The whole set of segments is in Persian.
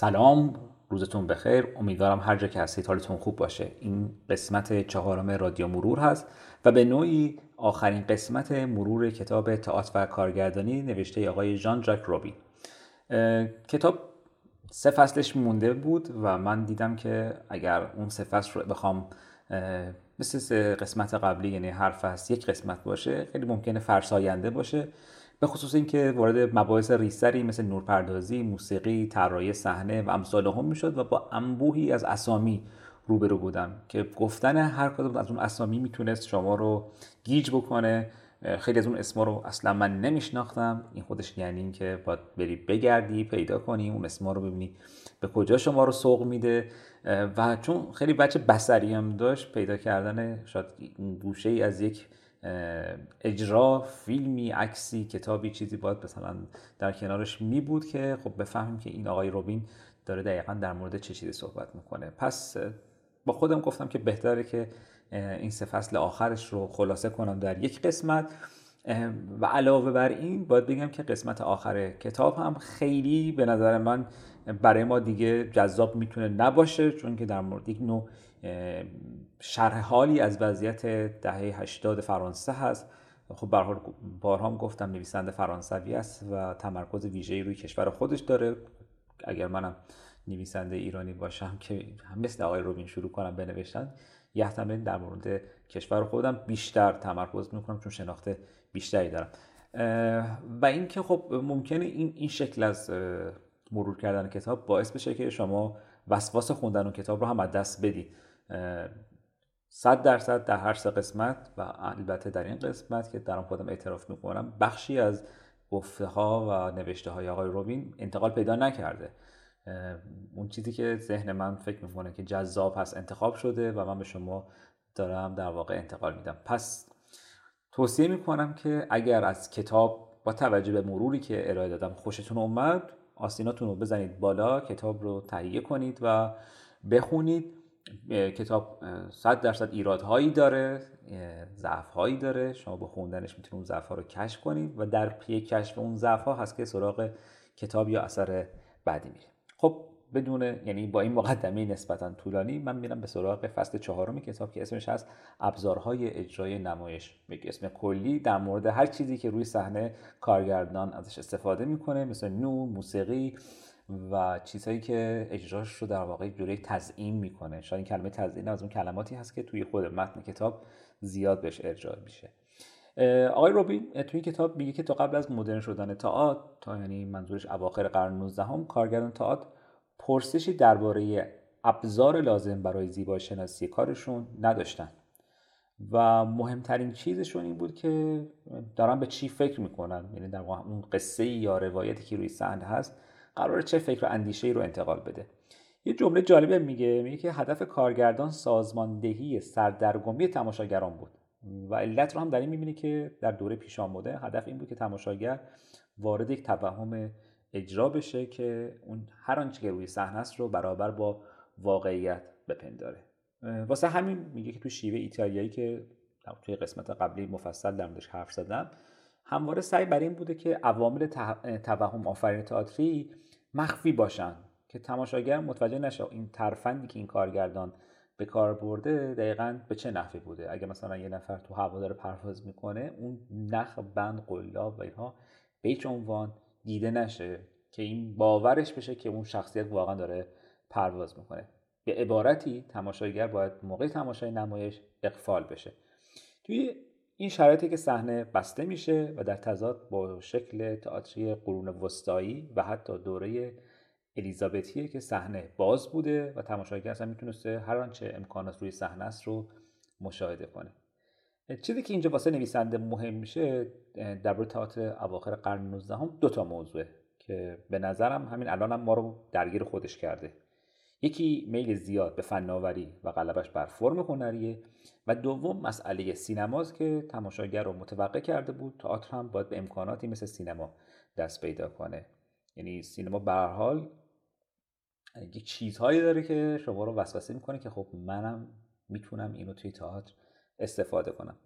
سلام روزتون بخیر. امیدوارم هر جا که هستید حالتون خوب باشه. این قسمت چهارم رادیو مرور هست و به نوعی آخرین قسمت مرور کتاب تئاتر و کارگردانی نوشته آقای ژان ژاک روبین. کتاب سه فصلش مونده بود و من دیدم که اگر اون سه فصل رو بخوام مثل قسمت قبلی یعنی هر فصل یک قسمت باشه خیلی ممکنه فرساینده باشه. به خصوص اینکه وارد مباحث ریستری مثل نورپردازی، موسیقی، طراحی صحنه و امثال هم می‌شد و با انبوهی از اسامی روبرو بودم که گفتن هر کدوم از اون اسامی می‌تونست شما رو گیج بکنه. خیلی از اون اسما رو اصلا من نمیشناختم. این خودش یعنی این که باید بری بگردی پیدا کنی اون اسما رو ببینی به کجا شما رو سوق میده. و چون خیلی بچه بسری هم داشت پیدا کردن شاید گوشه ای از یک اجرا فیلمی عکسی کتابی چیزی باید مثلا در کنارش می بود که خب بفهمیم که این آقای روبین داره دقیقا در مورد چه چیزی صحبت می‌کنه. پس با خودم گفتم که بهتره که این سه فصل آخرش رو خلاصه کنم در یک قسمت. و علاوه بر این باید بگم که قسمت آخر کتاب هم خیلی به نظر من برای ما دیگه جذاب می‌تونه نباشه چون که در مورد یک نوع شرح حالی از وضعیت دهه 80 فرانسه هست. خب به بارها هم گفتم نویسنده فرانسوی است و تمرکز ویژه‌ای روی کشور خودش داره. اگر منم نویسنده ایرانی باشم که مثل آقای روبین شروع کنم بنوشتن یحتمل در مورد کشور خودم بیشتر تمرکز می‌کنم چون شناخت بیشتری دارم. و اینکه خب ممکنه این این شکل از مرور کردن کتاب باعث بشه که شما وسواس خوندن اون کتاب رو هم از دست بدید. صد درصد در هر سه قسمت و البته در این قسمت که در خودم اعتراف می‌کنم بخشی از گفته ها و نوشته های آقای روبین انتقال پیدا نکرده. اون چیزی که ذهن من فکر می‌کنه که جذاب هست انتخاب شده و من به شما دارم در واقع انتقال میدم. پس توصیه می‌کنم که اگر از کتاب با توجه به مروری که ارائه دادم خوشتون اومد آستیناتون رو بزنید بالا کتاب رو تهیه کنید و بخونید. کتاب صد درصد ایرادهایی داره ضعف هایی داره. شما با خوندنش می‌تونید اون ضعف ها رو کشف کنید و در پی کشف اون ضعف ها هست که سراغ کتاب یا اثر بعدی میره خب بدون یعنی با این مقدمه نسبتا طولانی من میرم به سراغ فصل چهارم کتاب که اسمش هست ابزارهای اجرای نمایش. یک اسم کلی در مورد هر چیزی که روی صحنه کارگردان ازش استفاده می‌کنه مثل نو موسیقی و چیزهایی که اجراش رو در واقع جوری تزیین می‌کنه. شاید این کلمه تزیین از اون کلماتی هست که توی خود متن کتاب زیاد بهش ارجاع میشه. آقای روبین توی کتاب میگه که تا قبل از مدرن شدن تئاتر تا یعنی منظورش اواخر قرن 19 هم کارگردان تئاتر پرسشی درباره ابزار لازم برای زیبایی شناسی کارشون نداشتن. و مهمترین چیزشون این بود که دارن به چی فکر می‌کنن. یعنی در واقع اون قصه یا روایتی که روی صحنه هست قرار چه فکر و اندیشه رو انتقال بده. یه جمله جالبه میگه میگه که هدف کارگردان سازماندهی سردرگمی تماشاگران بود و علت رو هم در این می‌بینی که در دوره پیش آمده هدف این بود که تماشاگر وارد یک توهم اجرا بشه که اون هر آنچه که روی صحنه است رو برابر با واقعیت بپنداره. واسه همین میگه که تو شیوه ایتالیایی که توی قسمت قبلی مفصل در موردش حرف زدم همواره سعی بر این بوده که عوامل توهم آفرین تئاتری مخفی باشن که تماشاگر متوجه نشه این ترفندی که این کارگردان به کار برده دقیقا به چه نحوی بوده. اگه مثلا یه نفر تو هوا داره پرواز می‌کنه اون نخ بند قلاب و اینها به هیچ عنوان دیده نشه که این باورش بشه که اون شخصیت واقعا داره پرواز می‌کنه. به عبارتی تماشاگر باید موقع تماشای نمایش اقفال بشه. توی این شرایطی که صحنه بسته میشه و در تضاد با شکل تئاتری قرون وسطایی و حتی دوره الیزابتیه که صحنه باز بوده و تماشاگر اصلا می‌تونسته هر آنچه امکانات روی صحنه است رو مشاهده کنه. چیزی که اینجا واسه نویسنده مهم میشه در مورد تئاتر اواخر قرن 19 هم دو تا موضوعه که به نظرم همین الان هم ما رو درگیر خودش کرده. یکی میل زیاد به فناوری و غلبش بر فرم هنریه و دوم مسئله سینماست که تماشاگر رو متوقع کرده بود تئاتر هم باید به امکاناتی مثل سینما دست پیدا کنه. یعنی سینما به حال یک چیزهایی داره که شما رو وسوسه می‌کنه که خب منم می‌تونم اینو توی تئاتر استفاده کنم.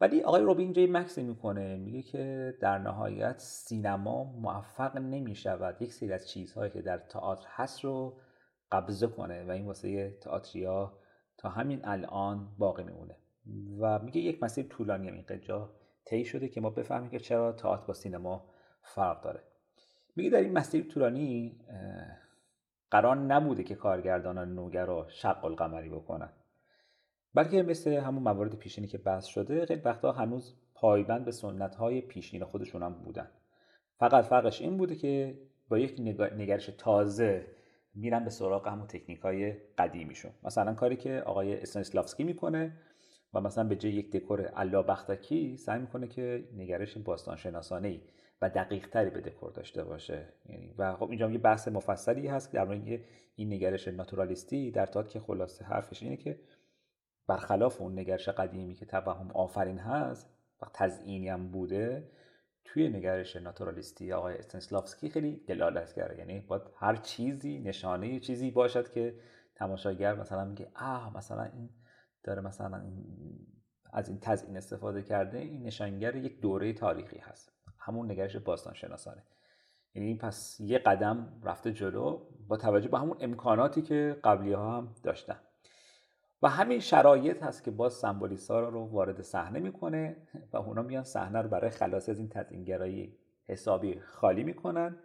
ولی آقای روبین اینجا مکسی می‌کنه میگه که در نهایت سینما موفق نمی‌شود یک سری از چیزهایی که در تئاتر هست رو قبضه کنه و این واسه تئاتریا تا همین الان باقی میمونه. و میگه یک مسیر طولانی هم این جا طی شده که ما بفهمیم که چرا تئاتر با سینما فرق داره. میگه در این مسیر طولانی قرار نبوده که کارگردانان نوگرا شق القمری بکنن. بلکه مثل همون موارد پیشینی که بحث شده خیلی وقتا هنوز پایبند به سنت های پیشین خودشون هم بودن. فقط فرقش این بوده که با یک نگرش تازه میرن به سراغ همون تکنیک های قدیمیشون. مثلا کاری که آقای استانیسلافسکی می‌کنه و مثلا به جای یک دکور علا بختکی سعی می‌کنه که نگرش باستان شناسانه و دقیق تری به دکور داشته باشه. یعنی و خب اینجا یه بحث مفصلی هست در مورد این نگرش ناتورالیستی در تات که خلاصه حرفش اینه که برخلاف اون نگرش قدیمی که توهم آفرین هست و تزئینی هم بوده توی نگرش ناتورالیستی آقای استنسلافسکی خیلی دلالت یعنی باید هر چیزی نشانه چیزی باشد که تماشاگر مثلا میگه آه مثلا این داره مثلا از این تزئین استفاده کرده این نشانگر یک دوره تاریخی هست. همون نگرش باستان شناسانه یعنی پس یه قدم رفته جلو با توجه به همون امکاناتی که قبلی ها هم داشتن. و همین شرایط هست که باز سمبولیسا رو وارد صحنه می‌کنه و اونا میان صحنه رو برای خلاص از این تزئینگرایی حسابی خالی می‌کنن.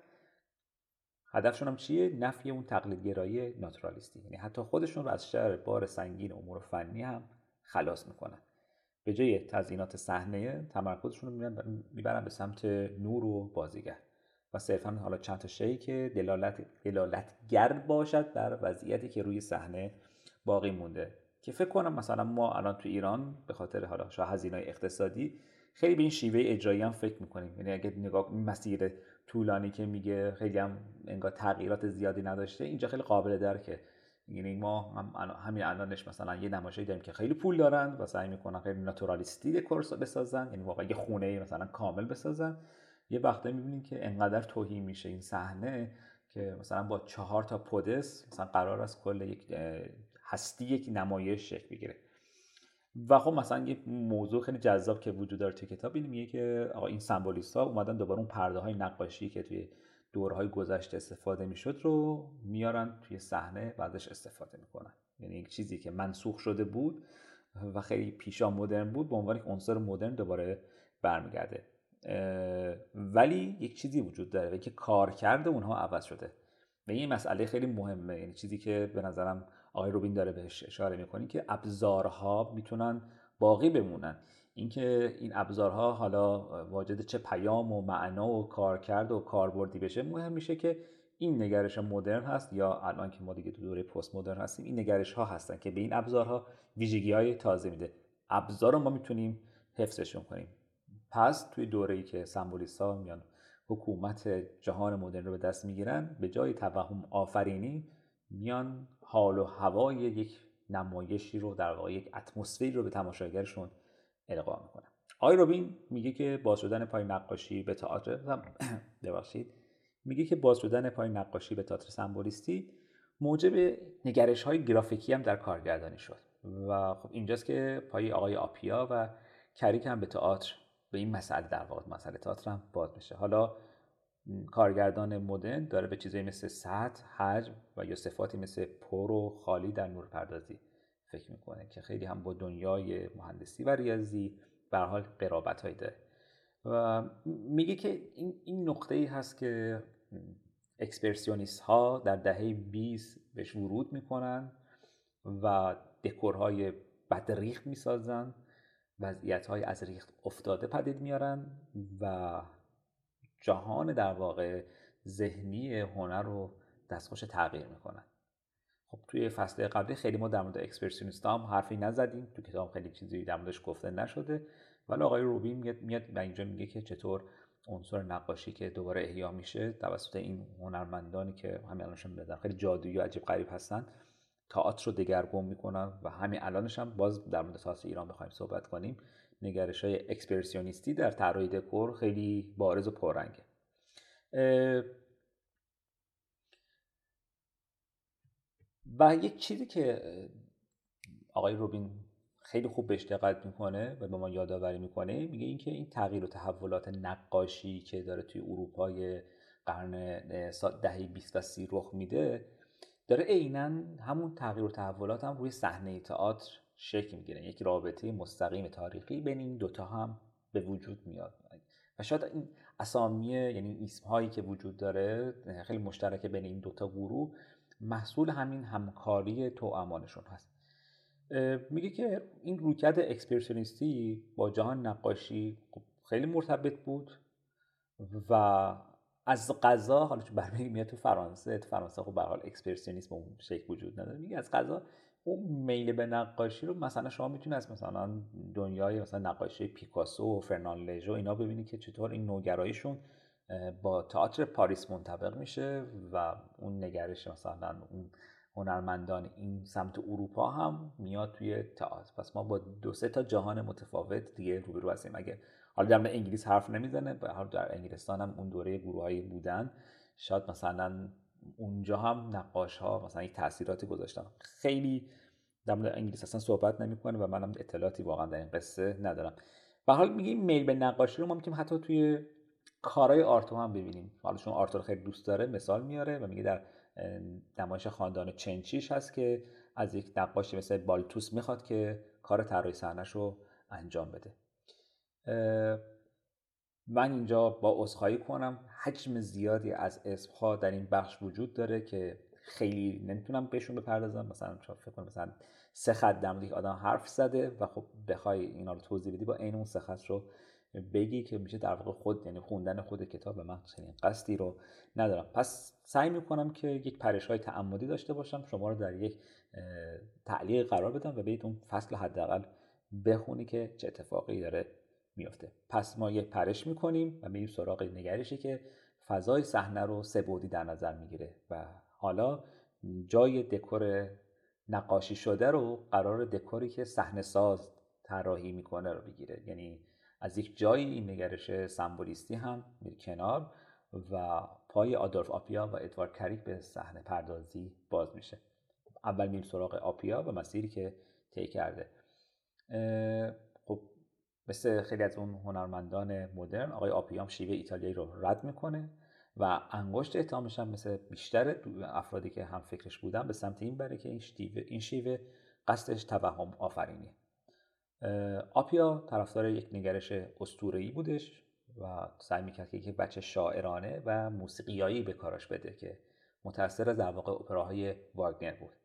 هدفشون هم چیه؟ نفی اون تقلیدگرایی ناتورالیستی یعنی حتی خودشون رو از شر بار سنگین امور فنی هم خلاص می‌کنن. به جای تزیینات صحنه تمرکزشون رو می‌برن به سمت نور و بازیگر. و صرفا حالا چند تا شی که دلالت دلالتگر باشد بر وضعیتی که روی صحنه باقی مونده. که فکر کنم مثلا ما الان تو ایران به خاطر حالا شاه هزینه اقتصادی خیلی به این شیوه اجرایی هم فکر می‌کنیم. یعنی اگه نگاه مسیر طولانی که میگه خیلی هم انگار تغییرات زیادی نداشته اینجا خیلی قابل درکه. یعنی ما هم همین الانش مثلا یه نمایشی داریم که خیلی پول دارن و سعی می‌کنن خیلی ناتورالیستی دکورس بسازن. یعنی واقعا یه خونه مثلا کامل بسازن. یه وقتا می‌بینیم که انقدر توهین میشه این صحنه که مثلا با چهار تا پودس مثلا قرار است کل یک هستی یک نمایش شکل بگیره و خب مثلا یه موضوع خیلی جذاب که وجود داره توی کتاب اینه میگه که آقا این سمبولیست ها اومدن دوباره اون پرده های نقاشی که توی دورهای گذشته استفاده می‌شد رو میارن توی صحنه و ازش استفاده می‌کنن. یعنی یک چیزی که منسوخ شده بود و خیلی پیشا مدرن بود به عنوان یک عنصر مدرن دوباره برمیگرده. ولی یک چیزی وجود داره و که کار کرده اونها عوض شده. و این مسئله خیلی مهمه. یعنی چیزی که به نظرم آقای روبین داره بهش اشاره می‌کنی که ابزارها می‌تونن باقی بمونن. اینکه این ابزارها حالا واجد چه پیام و معنا و کارکرد و کاربردی بشه مهم میشه که این نگرش مدرن هست یا الان که ما دیگه تو دوره پست مدرن هستیم این نگرش ها هستن که به این ابزارها ویژگی های تازه میده. ابزار رو ما می‌تونیم حفظشون کنیم. پس توی دوره ای که سمبولیستا میان حکومت جهان مدرن رو به دست می‌گیرن به جای توهم آفرینی میان حال و هوای یک نمایشی رو در واقع یک اتمسفری رو به تماشاگرشون القا می‌کنن. آقای روبین میگه که باز شدن پای نقاشی به تئاتر ببخشید. میگه که باز شدن پای نقاشی به تئاتر سمبولیستی موجب نگرش های گرافیکی هم در کارگردانی شد. و خب اینجاست که پای آقای آپیا و کریک هم به تئاتر به این مسئله در واقع مسئله تئاتر هم باز میشه. حالا کارگردان مدرن داره به چیزایی مثل سطح، حجم و یا صفاتی مثل پر و خالی در نور پردازی فکر می‌کنه که خیلی هم با دنیای مهندسی و ریاضی به حال قرابت هایی داره. و میگه که این, این نقطه ای هست که اکسپرسیونیست ها در دهه 20 بهش ورود می‌کنن و دکورهای بدریخت می‌سازن وضعیت های از ریخت افتاده پدید میارن و جهان در واقع ذهنی هنر رو دستخوش تغییر می‌کنن خب توی فصل قبلی خیلی ما در مورد اکسپرسیونیست هم حرفی نزدیم. تو کتاب خیلی چیزی در موردش گفته نشده. ولی آقای روبین میاد میاد و اینجا میگه که چطور عنصر نقاشی که دوباره احیا میشه توسط این هنرمندانی که همین الانشون بدن خیلی جادویی و عجیب غریب هستن تئاتر رو دگرگون می‌کنن و همین الانش هم باز در مورد تئاتر ایران بخوایم صحبت کنیم. نگرش های اکسپرسیونیستی در طراحی دکور خیلی بارز و پررنگه. و یک چیزی که آقای روبین خیلی خوب بهش دقت می‌کنه و به ما یادآوری می‌کنه میگه اینکه این تغییر و تحولات نقاشی که داره توی اروپای قرن دهه 20 و 30 رخ میده داره عینا همون تغییر و تحولات هم روی صحنه تئاتر شکل می‌گیره یک رابطه مستقیم تاریخی بین این دوتا هم به وجود میاد. و شاید این اسامی یعنی اسم هایی که وجود داره خیلی مشترک بین این دوتا گروه محصول همین همکاری توامانشون هست. میگه که این رویکرد اکسپرسیونیستی با جهان نقاشی خب خیلی مرتبط بود و از قضا حالا چون برمی میاد تو فرانسه تو فرانسه خب به حال اکسپرسیونیسم اون شکل وجود نداره. میگه از قضا اون میل به نقاشی رو مثلا شما می‌تونید از مثلا دنیای مثلا نقاشی پیکاسو و فرنان لژو اینا ببینید که چطور این نوگراییشون با تئاتر پاریس منطبق میشه و اون نگرش مثلا اون هنرمندان این سمت اروپا هم میاد توی تئاتر. پس ما با دو سه تا جهان متفاوت دیگه روبرو هستیم. اگه حالا در انگلیس حرف نمی‌زنه حال در انگلستان هم اون دوره گروهایی بودن. شاید مثلا اونجا هم نقاش ها مثلا یک تاثیراتی گذاشتن. خیلی در مورد انگلیس اصلا صحبت نمی‌کنه و منم اطلاعاتی واقعا در این قصه ندارم. به حال میگیم میل به نقاشی رو ما می‌تونیم حتی توی کارهای آرتو هم ببینیم. حالا چون آرتو خیلی دوست داره مثال میاره و میگه در نمایش خاندان چنچیش هست که از یک نقاش مثل بالتوس می‌خواد که کار طراحی صحنهش رو انجام بده. من اینجا با عذرخواهی کنم. حجم زیادی از اسمها در این بخش وجود داره که خیلی نمی‌تونم بهشون بپردازم. مثلا فکر کنم مثلا سه خط در آدم حرف زده و خب بخوای اینا رو توضیح بدی با این اون سه خط رو بگی که میشه در واقع خود یعنی خوندن خود کتاب من چنین قصدی رو ندارم. پس سعی می‌کنم که یک پرش های تعمدی داشته باشم شما رو در یک تعلیق قرار بدم و اون فصل حداقل بخونی که چه اتفاقی داره میفته پس ما یک پرش می‌کنیم و میریم سراغ نگرشی که فضای صحنه رو سه بودی در نظر می‌گیره و حالا جای دکور نقاشی شده رو قرار دکوری که صحنه ساز طراحی می‌کنه رو بگیره. یعنی از یک جایی این نگرش سمبولیستی هم میره کنار و پای آدولف آپیا و ادوارد کریک به صحنه پردازی باز میشه. اول میریم سراغ آپیا و مسیری که طی کرده. خب مثل خیلی از اون هنرمندان مدرن آقای آپیا هم شیوه ایتالیایی رو رد می‌کنه و انگشت اتهامش هم مثل بیشتر افرادی که هم فکرش بودن به سمت این بره که این شیوه, این شیوه قصدش توهم آفرینی. آپیا طرفدار یک نگرش استورهی بودش و سعی می‌کرد که یک بچه شاعرانه و موسیقیایی به کارش بده که متأثر از در واقع اپراهای واگنر بود.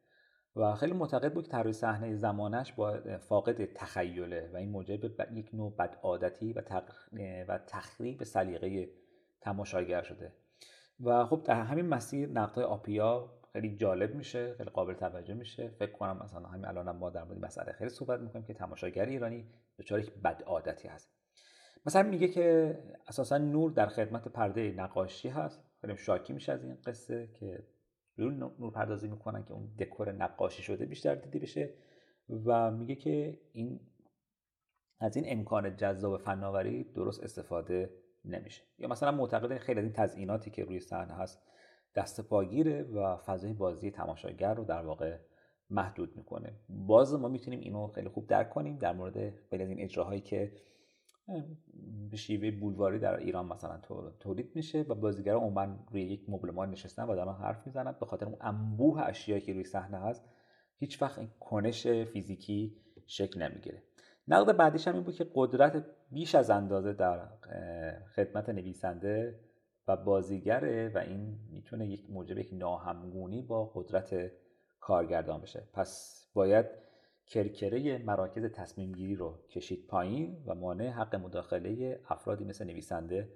و خیلی معتقد بود که طراحی صحنه زمانش با فاقد تخیله و این موجب یک نوع بدعادتی و, و تخریب سلیقه تماشاگر شده. و خب در همین مسیر نقدهای آپیا خیلی جالب میشه خیلی قابل توجه میشه. فکر کنم مثلا همین الان ما در مورد مسئله خیلی صحبت می‌کنیم که تماشاگر ایرانی دچار یک بد عادتی هست. مثلا میگه که اساسا نور در خدمت پرده نقاشی هست. خیلی شاکی میشه از این قصه که نور پردازی می‌کنن که اون دکور نقاشی شده بیشتر دیده بشه و میگه که این از این امکان جذاب فناوری درست استفاده نمیشه. یا مثلا معتقد خیلی از این تزئیناتی که روی صحنه هست دست پاگیره و فضای بازی تماشاگر رو در واقع محدود می‌کنه. باز ما می‌تونیم اینو خیلی خوب درک کنیم در مورد خیلی از این اجراهایی که به شیوه بولواری در ایران مثلا تولید میشه و بازیگرا عموما روی یک مبلمان نشستن و دارن حرف می‌زنن. به خاطر اون انبوه اشیایی که روی صحنه هست هیچ وقت این کنش فیزیکی شکل نمی‌گیره. نقد بعدیش هم این بود که قدرت بیش از اندازه در خدمت نویسنده و بازیگره و این می‌تونه یک موجب یک ناهمگونی با قدرت کارگردان بشه. پس باید کرکره مراکز تصمیم گیری رو کشید پایین و مانع حق مداخله افرادی مثل نویسنده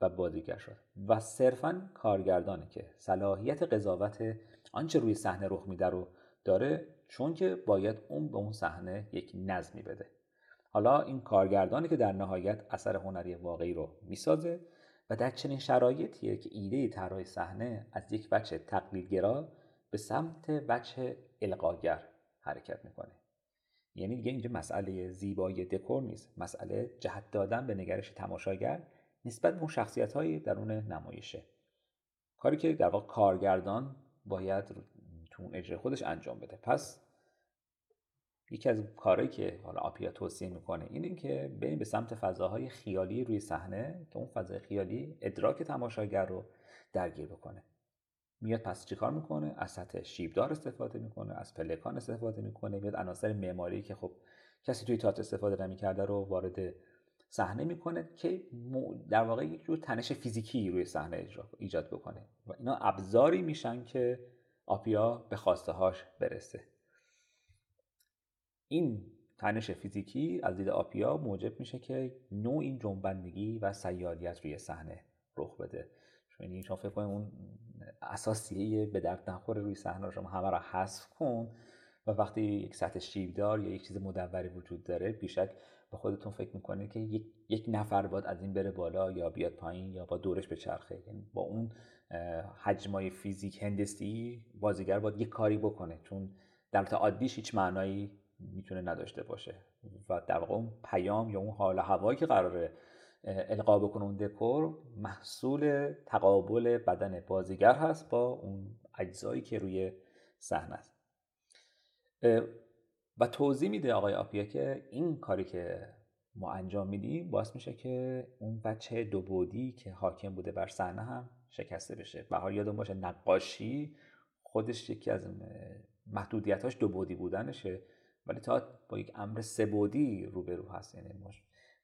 و بازیگر شد. و صرفا کارگردانه که صلاحیت قضاوت آنچه روی صحنه رخ میده رو داره چون که باید اون به اون صحنه یک نظمی بده. حالا این کارگردانی که در نهایت اثر هنری واقعی رو می‌سازه و در چنین شرایطیه که ایده طراحی صحنه از یک بچه تقلیدگرا به سمت بچه القاگر حرکت می‌کنه. یعنی دیگه اینجا مسئله زیبایی دکور نیست. مسئله جهت دادن به نگرش تماشاگر نسبت به اون شخصیت های درون نمایشه. کاری که در واقع کارگردان باید تو اون اجرای خودش انجام بده. پس یکی از کارهایی که حالا آپیا توصیه می‌کنه اینه که بریم به سمت فضاهای خیالی روی صحنه که اون فضای خیالی ادراک تماشاگر رو درگیر بکنه. میاد پس چیکار می‌کنه؟ از سطح شیبدار استفاده می‌کنه از پلکان استفاده می‌کنه میاد عناصر معماری که خب کسی توی تئاتر استفاده نمی‌کرده رو وارد صحنه می‌کنه که در واقع یک جور تنش فیزیکی روی صحنه ایجاد بکنه و اینا ابزاری میشن که آپیا به خواسته هاش برسه. این تنش فیزیکی از دید آپیا موجب میشه که نوع این جنبندگی و سیالیت روی صحنه رخ بده. یعنی شما فکر کنید اون اساسیه به درد نخوره روی صحنه شما همه را حذف کن و وقتی یک سطح شیبدار یا یک چیز مدوری وجود داره بیشک به خودتون فکر می‌کنید که یک, یک نفر باید از این بره بالا یا بیاد پایین یا با دورش به چرخه. یعنی با اون حجمای فیزیک هندسی بازیگر باید یک کاری بکنه چون در عادیش هیچ معنایی می‌تونه نداشته باشه. و در واقع اون پیام یا اون حال هوایی که قراره القا بکنه اون دکور محصول تقابل بدن بازیگر هست با اون اجزایی که روی صحنه است. و توضیح میده آقای آپیا که این کاری که ما انجام میدیم باعث میشه که اون بچه دو بودی که حاکم بوده بر صحنه هم شکسته بشه. به حال یادم باشه نقاشی خودش یکی از محدودیتاش دو بودی بودنشه. ولی تا با یک امر سه بودی روبرو هست. یعنی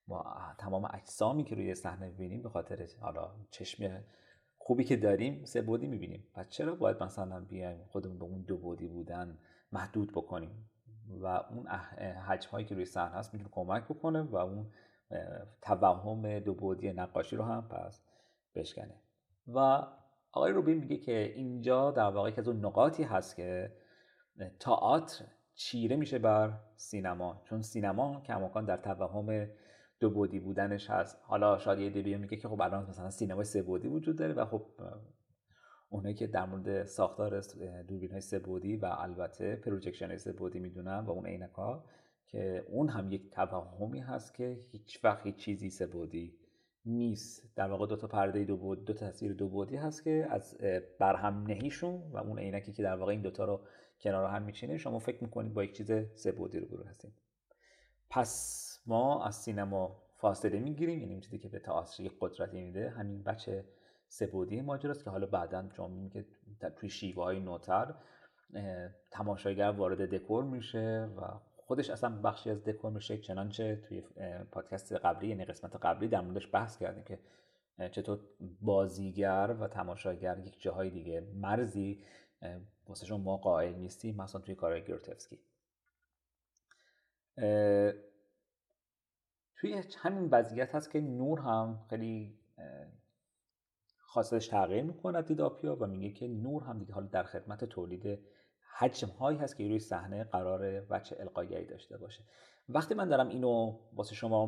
ما تمام اجسامی که روی صحنه می‌بینیم به خاطر حالا چشم خوبی که داریم سه بودی می‌بینیم. پس چرا باید مثلا بیایم خودمون به اون دو بودی بودن محدود بکنیم؟ و اون حجم هایی که روی صحنه هست می‌تونه کمک بکنه و اون توهم دو بودی نقاشی رو هم پس بشکنه. و آقای روبین میگه که اینجا در واقع که از اون نقاطی هست که تئاتر چیره میشه بر سینما. چون سینما کماکان در توهم دو بعدی بودنش هست. حالا شاید یه دیبی میگه که خب الان مثلا سینمای سه بعدی وجود داره و خب اونایی که در مورد ساختار دوربین های سه بعدی و البته projection های سه بعدی می‌دونن و اون عینک که اون هم یک توهمی هست که هیچ وقت چیزی سه بعدی نیست. در واقع دو تا پرده دو بعد دو تصویر دو بعدی هست که از برهم نهیشون و اون عینکی که در واقع این دوتا رو کنار هم میچینه شما فکر می‌کنید با یک چیز سه بودی رو برو هستید پس ما از سینما فاصله می‌گیریم یعنی چیزی که به تئاتر یک قدرتی میده همین بچه سبودی ماجراست که حالا بعدا شما که توی شیوه های نوتر تماشاگر وارد دکور میشه و خودش اصلا بخشی از دکور میشه. چنانچه توی پادکست قبلی یعنی قسمت قبلی در موردش بحث کردیم که چطور بازیگر و تماشاگر یک جاهای دیگه مرزی واسه ما قائل نیستیم مثلا توی کارهای گرتفسکی. توی همین وضعیت هست که نور هم خیلی خواستش تغییر می‌کنه دید آپیا و میگه که نور هم دیگه حالا در خدمت تولید حجم هایی هست که روی صحنه قرار بچه القایی داشته باشه. وقتی من دارم اینو واسه شما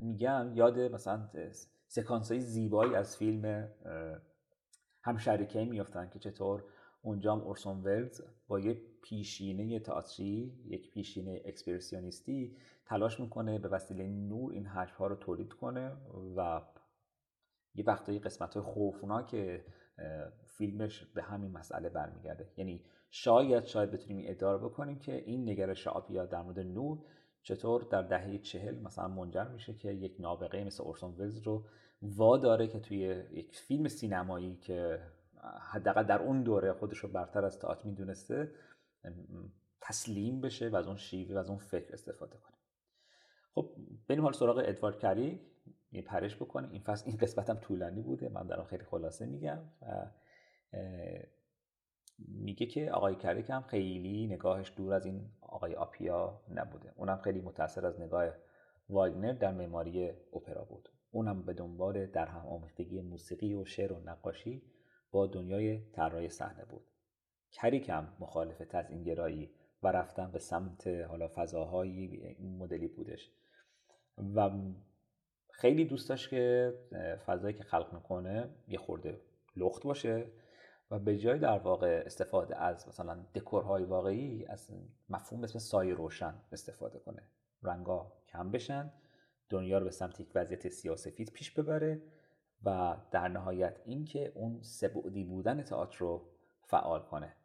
میگم یاد مثلا سکانس های زیبایی از فیلم هم شریکه میفتن که چطور اونجا هم اورسون ولز با یه پیشینه تئاتری یک پیشینه اکسپرسیونیستی تلاش می‌کنه به وسیله نور این حجم ها رو تولید کنه و یه وقتایی قسمت های خوفناک فیلمش به همین مسئله برمیگرده. یعنی شاید شاید بتونیم اداره بکنیم که این نگرش آپیا در مورد نور چطور در دهه چهل مثلا منجر میشه که یک نابغه مثل اورسون ولز رو واداره که توی یک فیلم سینمایی که حداقل در اون دوره خودش رو برتر از تئاتر می‌دونسته تسلیم بشه و از اون شیوه و از اون فکر استفاده کنه. خب بریم حال سراغ ادوارد کری یه پرش بکنیم این فصل این قسمت هم طولانی بوده. من در خیلی خلاصه میگم و میگه که آقای کریک هم خیلی نگاهش دور از این آقای آپیا نبوده. اونم خیلی متاثر از نگاه واگنر در معماری اپرا بود. اونم به دنبال در هم آمیختگی موسیقی و شعر و نقاشی با دنیای طراحی صحنه بود. کریکم مخالف از این گرایی و رفتن به سمت حالا فضاهایی مدلی بودش. و خیلی دوست داشت که فضایی که خلق می‌کنه یه خورده لخت باشه و به جای در واقع استفاده از مثلا دکورهای واقعی از مفهوم مثل سایه روشن استفاده کنه. رنگا کم بشن دنیا رو به سمت یک وضعیت سیاسفید پیش ببره و در نهایت اینکه اون سبعدی بودن تئاتر رو فعال کنه.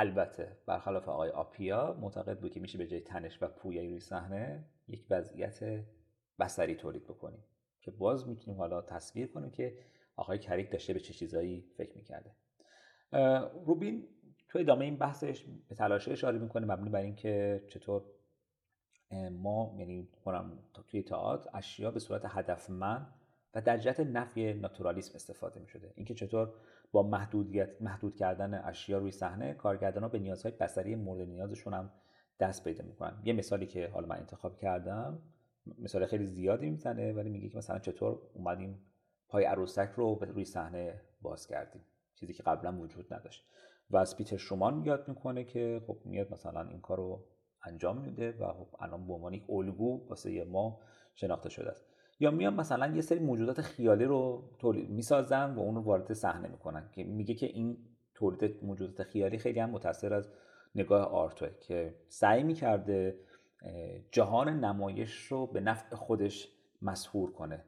البته برخلاف آقای آپیا معتقد بود که میشه به جای تنش و پویایی روی صحنه یک وضعیت بسری تولید بکنیم که باز می‌تونیم حالا تصویر کنیم که آقای کریک داشته به چه چیزایی فکر می‌کرده. روبین تو ادامه این بحثش به تلاشه اشاره می‌کنه مبنی بر اینکه چطور ما یعنی توی تئاتر اشیا به صورت هدفمند و در جهت نفی ناتورالیسم استفاده می شده اینکه چطور با محدودیت محدود کردن اشیا روی صحنه ها به نیازهای بصری مورد نیازشون هم دست پیدا می‌کنن. یه مثالی که حالا من انتخاب کردم مثال خیلی زیادی می‌زنه ولی میگه که مثلا چطور اومدیم پای عروسک رو روی صحنه باز کردیم. چیزی که قبلا وجود نداشت. و از پیتر شومان یاد می‌کنه که خب میاد مثلا این کار رو انجام میده و خب الان به عنوان یک الگو واسه ما شناخته شده است. یا میان مثلا یه سری موجودات خیالی رو تولید می‌سازن و اون رو وارد صحنه می‌کنن که میگه که این تولید موجودات خیالی خیلی هم متاثر از نگاه آرتوه که سعی می‌کرده جهان نمایش رو به نفع خودش مسهور کنه.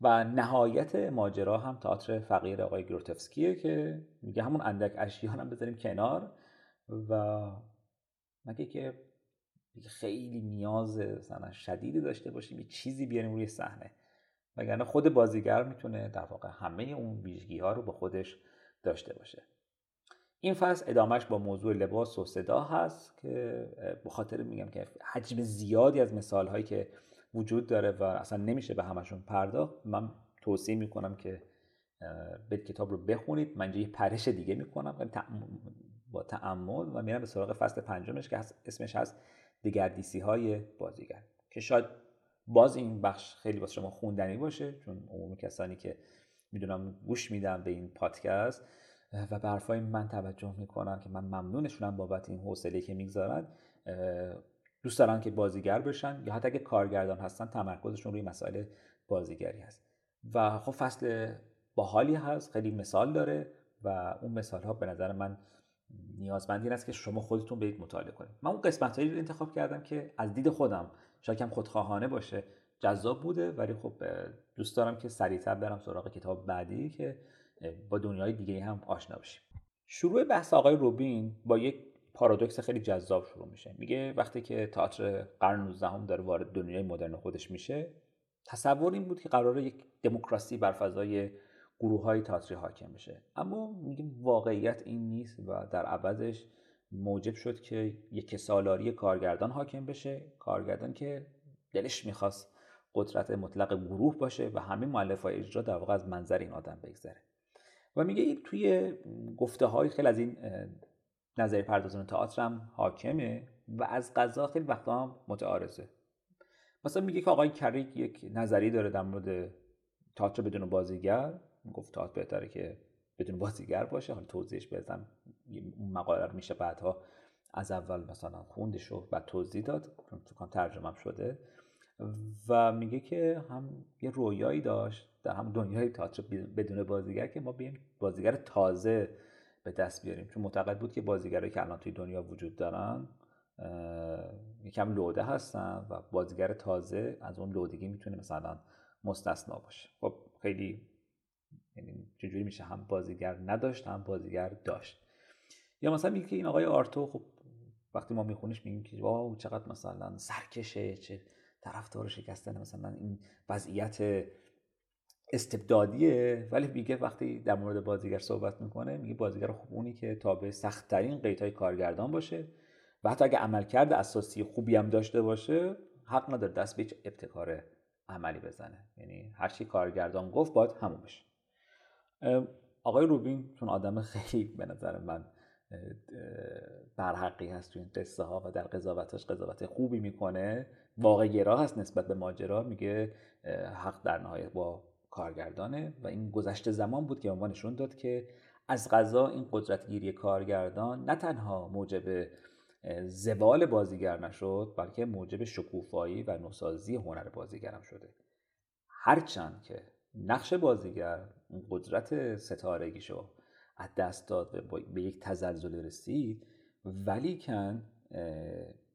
و نهایت ماجرا هم تئاتر فقیر آقای گروتفسکیه که میگه همون اندک اشیا هم بذاریم کنار و مگه که خیلی نیاز مثلا شدیدی داشته باشیم یه چیزی بیاریم روی صحنه. وگرنه خود بازیگر می‌تونه در واقع همه اون ویژگی ها رو به خودش داشته باشه. این فصل ادامهش با موضوع لباس و صدا هست که به خاطر میگم که حجم زیادی از مثال هایی که وجود داره و اصلا نمیشه به همشون پرداخت من توصیه می‌کنم که به کتاب رو بخونید. من یه پرش دیگه می‌کنم. با تعمل و میرم به سراغ فصل پنجمش که اسمش هست دگردیسی های بازیگر که شاید باز این بخش خیلی واسه شما خوندنی باشه چون عموم کسانی که می‌دونم گوش میدم به این پادکست و به من توجه می‌کنن که من ممنونشونم بابت این حوصله که می‌گذارن دوست دارن که بازیگر بشن یا حتی اگه کارگردان هستن تمرکزشون روی مسائل بازیگری هست. و خب فصل باحالی هست خیلی مثال داره و اون مثال ها به نظر من نیازمند این است که شما خودتون برید مطالعه کنید. من اون قسمت رو انتخاب کردم که از دید خودم شاید کم خودخواهانه باشه جذاب بوده ولی خب دوست دارم که سریعتر برم سراغ کتاب بعدی که با دنیای دیگه هم آشنا بشیم. شروع بحث آقای روبین با یک پارادوکس خیلی جذاب شروع میشه. میگه وقتی که تئاتر قرن 19 هم داره وارد دنیای مدرن خودش میشه تصور این بود که قراره یک دموکراسی بر فضای گروه های تئاتری حاکم بشه. اما میگیم واقعیت این نیست و در عوضش موجب شد که یک سالاری کارگردان حاکم بشه. کارگردان که دلش می‌خواست قدرت مطلق گروه باشه و همه معلف های اجرا در واقع از منظر این آدم بگذره. و میگه توی گفته های خیلی از این نظری پردازان تئاتر هم حاکمه و از قضا خیلی وقتا هم متعارضه. مثلا میگه که آقای کریک یک نظری داره در مورد تئاتر بدون بازیگر. گفت تئاتر بهتره که بدون بازیگر باشه. حالا توضیحش بزنم اون مقاله رو میشه بعدها از اول مثلا خوندش و بعد توضیح داد. چون ترجمه شده. و میگه که هم یه رویایی داشت در هم دنیای تئاتر بدون بازیگر که ما بیایم بازیگر تازه به دست بیاریم. چون معتقد بود که بازیگرایی که الان توی دنیا وجود دارن یکم لوده هستن و بازیگر تازه از اون لودگی می‌تونه مثلا مستثنا باشه. خب خیلی یعنی چجوری میشه هم بازیگر نداشت هم بازیگر داشت. یا مثلا میگه که این آقای آرتو خب وقتی ما میخونیش میگیم که واو چقدر مثلا سرکشه چه طرفدار شکستن مثلا این وضعیت استبدادیه. ولی میگه وقتی در مورد بازیگر صحبت می‌کنه میگه بازیگر خوب اونی که تابع سختترین قیدهای کارگردان باشه و حتی اگه عملکرد اساسی خوبی هم داشته باشه حق نداره دست به ابتکار عملی بزنه. یعنی هر چی کارگردان گفت باید همون بشه. آقای روبین چون آدم خیلی به نظر من برحقی هست تو این قصه ها و در قضاوتش قضاوت خوبی می‌کنه واقع گرا هست نسبت به ماجرا میگه حق در نهایت با کارگردانه و این گذشته زمان بود که عنوان نشون داد که از غذا این قدرتگیری کارگردان نه تنها موجب زوال بازیگر نشد بلکه موجب شکوفایی و نوسازی هنر بازیگرم شده. هرچند که نقش بازیگر اون قدرت ستارگیشو از دست داد و به یک تزلزل رسید. ولی کن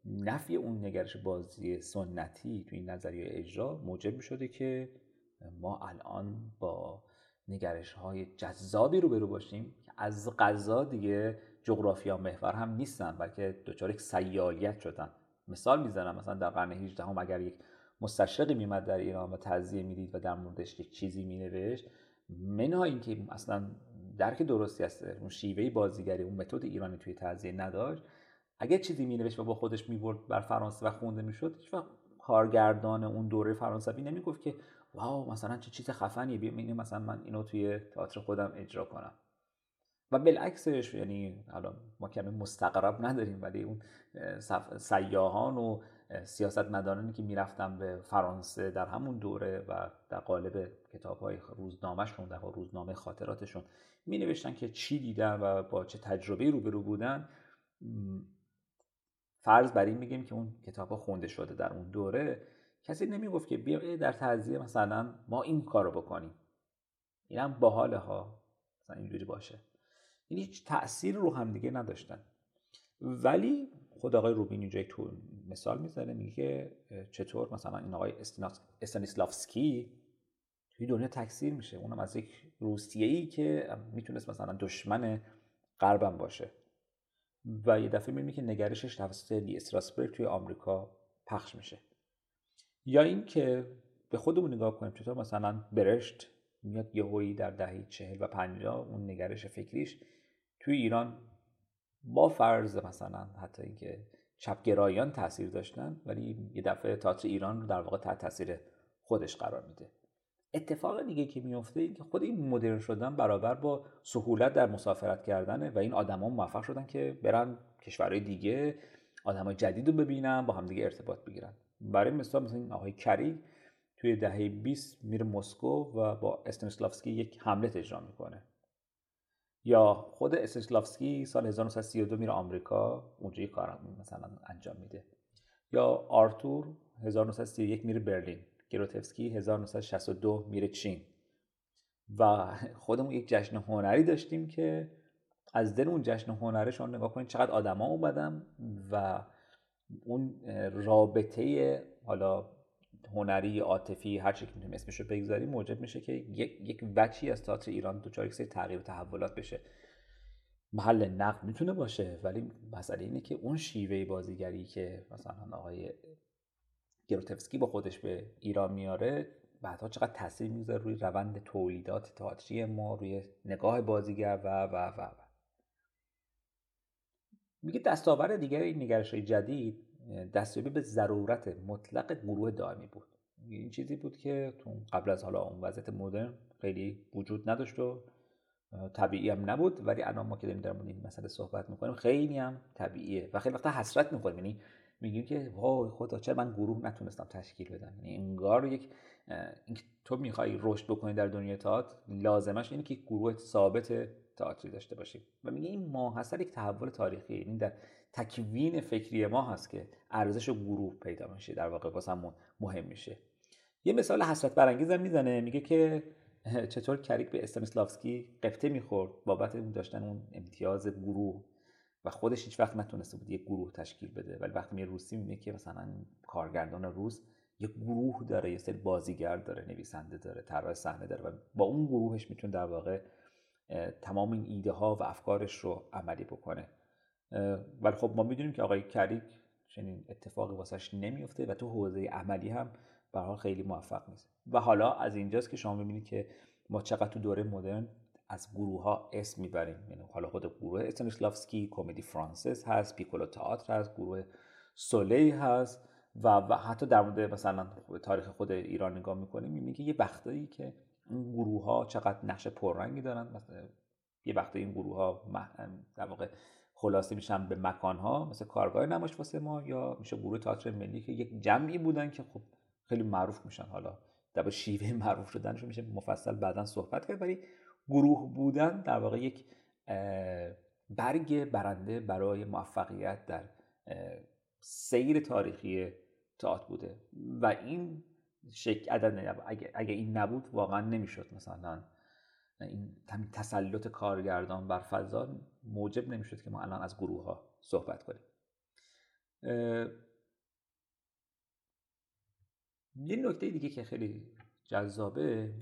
نفی اون نگرش بازی سنتی تو این نظریه اجرا موجب می شده که ما الان با نگرش های جذابی رو برو باشیم که از غذا دیگه جغرافیا محور هم نیستن بلکه دچار یک سیالیت شدن. مثال می‌زنم مثلا در قرن 18 هم اگر یک مستشرقی میمد در ایران و تعذیه می‌دید و در موردش یک چیزی مینوشت. منها اینکه اصلا درک درستی هست اون شیوه بازیگری اون متد ایرانی توی تعذیه نداشت اگر چیزی مینوشت و با خودش می‌برد بر فرانسه و خونده می‌شد وقت کارگردان اون دوره فرانسوی نمی‌گفت که واو مثلا چه چیز خفنیه بیا مثلا من اینو توی تئاتر خودم اجرا کنم. و بالعکسش یعنی حالا ما کمی مستقرب نداریم ولی اون سیاهان و سیاستمدارانی که می‌رفتن به فرانسه در همون دوره و در قالب کتاب های روزنامهشون در روزنامه خاطراتشون می نوشتن که چی دیدن و با چه تجربه روبرو بودن. فرض بر این میگیم که اون کتاب ها خونده شده در اون دوره کسی نمی‌گفت که بیا در تعذیه مثلا ما این کارو بکنیم. اینم باحاله ها. مثلا اینجوری باشه. این هیچ تأثیر رو هم دیگه نداشتن. ولی خود آقای روبین اینجا یک مثال می‌زنه میگه چطور مثلا این آقای استانیسلافسکی توی دنیا تکثیر میشه. اونم از یک روسیه ای که می‌تونست مثلا دشمن غربم باشه. و یه دفعه می‌بینی که نگرشش توسط لی استراسبرگ توی آمریکا پخش میشه. یا اینکه به خودمون نگاه کنیم چطور مثلا برشت میاد یهویی در دهه چهل و پنجاه اون نگرش فکریش توی ایران با فرض مثلا حتی اینکه چپگرایان تاثیر داشتن ولی یه دفعه تئاتر ایران رو در واقع تحت تاثیر خودش قرار میده. اتفاق دیگه که میفته این که خود این مدرن شدن برابر با سهولت در مسافرت کردنه و این آدما موفق شدن که برن کشورهای دیگه آدمای جدید رو ببینن با همدیگه ارتباط بگیرن. برای مثال مثلا این آقای کری توی دهه 20 میره مسکو و با استنسلافسکی یک حمله اجرا می‌کنه. یا خود استنسلافسکی سال 1932 میره آمریکا اونجا کار مثلا انجام میده. یا آرتور 1931 میره برلین گروتفسکی 1962 میره چین. و خودمون یک جشن هنری داشتیم که از دل اون جشن هنری شما نگاه کنید چقدر آدما اومدن و اون رابطه حالا هنری عاطفی هر چی که می‌تونیم اسمش رو بگذاریم موجب میشه که یک یک وچی از تئاتر ایران دچار یک سری تغییر و تحولات بشه محل نقد می‌تونه باشه ولی مسئله اینه که اون شیوه بازیگری که مثلا آقای گروتفسکی با خودش به ایران میاره بعدها چقدر تاثیر می‌ذاره روی روند تولیدات تئاتری ما روی نگاه بازیگر و و و, و. میگه دستاورد دیگر این نگرش های جدید دستیابی به ضرورت مطلق گروه دائمی بود. این چیزی بود که تو قبل از حالا اون وضعیت مدرن خیلی وجود نداشت و طبیعی هم نبود. ولی الان ما که داریم در مورد این مسئله صحبت می‌کنیم خیلی هم طبیعیه و خیلی وقتا حسرت می‌کنیم یعنی میگیم که وای خدا چرا من گروه نتونستم تشکیل بدم؟ یعنی انگار یک تو می‌خوای رشد بکنی در دنیای تئاتر لازمش اینه که گروه ثابت تئاتری داشته باشیم و میگه این ماحصل یک تحول تاریخی. این در تکوین فکری ما هست که ارزش گروه پیدا میشه در واقع واسمون مهم میشه. یه مثال حسرت برانگیز هم می‌زنه میگه که چطور کریک به استانیسلافسکی قفته می‌خورد بابت داشتن اون امتیاز گروه و خودش هیچ وقت نتونسته بود یک گروه تشکیل بده. ولی وقتی می روسی می‌بینه که مثلا کارگردان روس یک گروه داره یه سری بازیگر داره نویسنده داره طراح صحنه داره و با اون گروهش می‌تونه در واقع تمام این ایده ها و افکارش رو عملی بکنه. ولی خب ما می‌دونیم که آقای کریک چنین اتفاقی واسش نمیفته و تو حوزه عملی هم به حال خیلی موفق نیست. و حالا از اینجاست که شما می‌بینید که ما چقدر تو دوره مدرن از گروه ها اسم می‌بریم. یعنی حالا خود گروه استانیسلافسکی کمدی فرانسیس هست پیکولو تئاتر هست گروه سولی هست و, حتی در مورد مثلا تاریخ خود ایران نگاه می‌کنیم می‌بینیم که یه وقتایی که این گروه ها چقدر نقش پررنگی دارن. مثلا یه وقتی این گروه ها در واقع خلاصه میشن به مکان ها مثل کارگاه نمایش واسه ما یا میشه گروه تئاتر ملی که یک جمعی بودن که خب خیلی معروف میشن. حالا در شیوه معروف شدنشون میشه مفصل بعدا صحبت کرد ولی گروه بودن در واقع یک برگ برنده برای موفقیت در سیر تاریخی تئاتر بوده. و این عدد اگه, اگه این نبود واقعا نمی‌شد مثلا این تسلط کارگردان بر فضا موجب نمی‌شد که ما الان از گروه ها صحبت کنیم. یه نکته دیگه که خیلی جذابه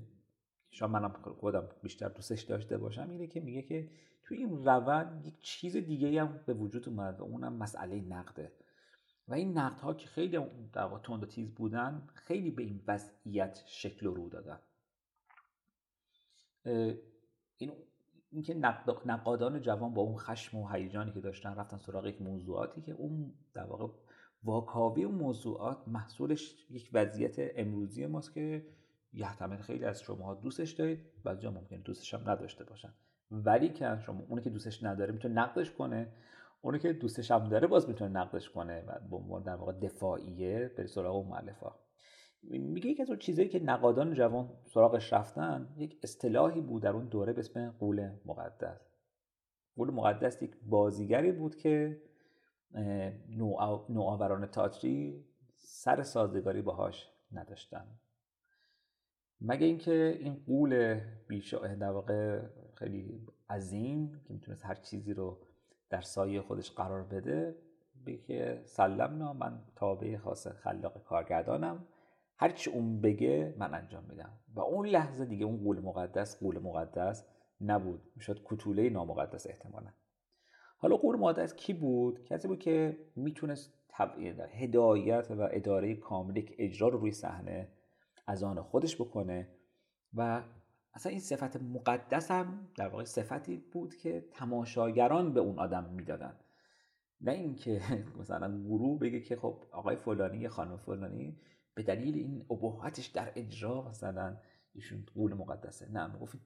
شاید منم خودم بیشتر دوستش داشته باشم اینه که میگه که توی این روند یک چیز دیگه هم به وجود اومد و اونم مسئله نقده. و این نقد ها که خیلی در تند و تیز بودن خیلی به این وضعیت شکل رو دادن. این اینکه نقادان جوان با اون خشم و هیجانی که داشتن رفتن سراغ یک موضوعاتی که اون در واقع واکاوی اون موضوعات محصولش یک وضعیت امروزی ماست که یحتمل خیلی از شما دوستش دارید بعضی ممکن دوستش هم نداشته باشن. ولی که شما اونی که دوستش نداره می‌تونه نقدش کنه. اونی که دوستش هم داره باز می‌تونه نقدش کنه و به در واقع دفاعیه بری سراغ اون مؤلفا. میگه یکی از اون چیزایی که نقادان جوان سراغش رفتن یک اصطلاحی بود در اون دوره به اسم قول مقدس. قول مقدس یک بازیگری بود که نوآوران تئاتری سر سازگاری باهاش نداشتن. مگه اینکه این قول بیشا در واقع خیلی عظیم که می‌تونست هر چیزی رو در سایه خودش قرار بده به که سلمنا من تابع خاص خلاق کارگردانم. هرچی اون بگه من انجام میدم. و اون لحظه دیگه اون قول مقدس قول مقدس نبود. می‌شد کتوله نامقدس احتمالا. حالا قول مقدس کی بود؟ کسی بود که می‌تونست هدایت و اداره کامل اجرا رو روی صحنه از آن خودش بکنه. و اصلا این صفت مقدس هم در واقع صفتی بود که تماشاگران به اون آدم می‌دادن. نه اینکه مثلا گروه بگه که خب آقای فلانی یا خانم فلانی به دلیل این ابهتش در اجرا مثلا ایشون قول مقدسه. نه گفت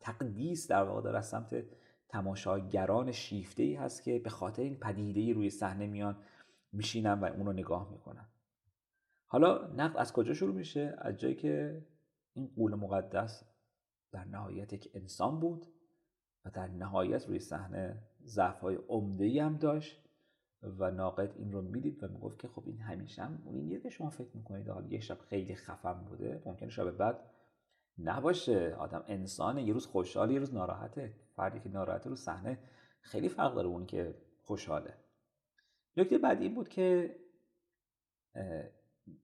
تقدیس در واقع داره از سمت تماشاگران شیفته ای هست که به خاطر این پدیده روی صحنه میان میشینن و اون نگاه می‌کنن. حالا نقد از کجا شروع میشه؟ از جایی که این قول مقدس در نهایت یک انسان بود و در نهایت روی صحنه ضعف های عمده هم داشت. و ناقد این رو می‌دید و می‌گفت که خب این همیشه هم اون اینیه که شما فکر می‌کنید حالا یه شب خیلی خفم بوده ممکنه شب بعد نباشه. آدم انسانه یه روز خوشحاله یه روز ناراحته. فردی که ناراحته رو صحنه خیلی فرق داره اون که خوشحاله. نکته بعدی این بود که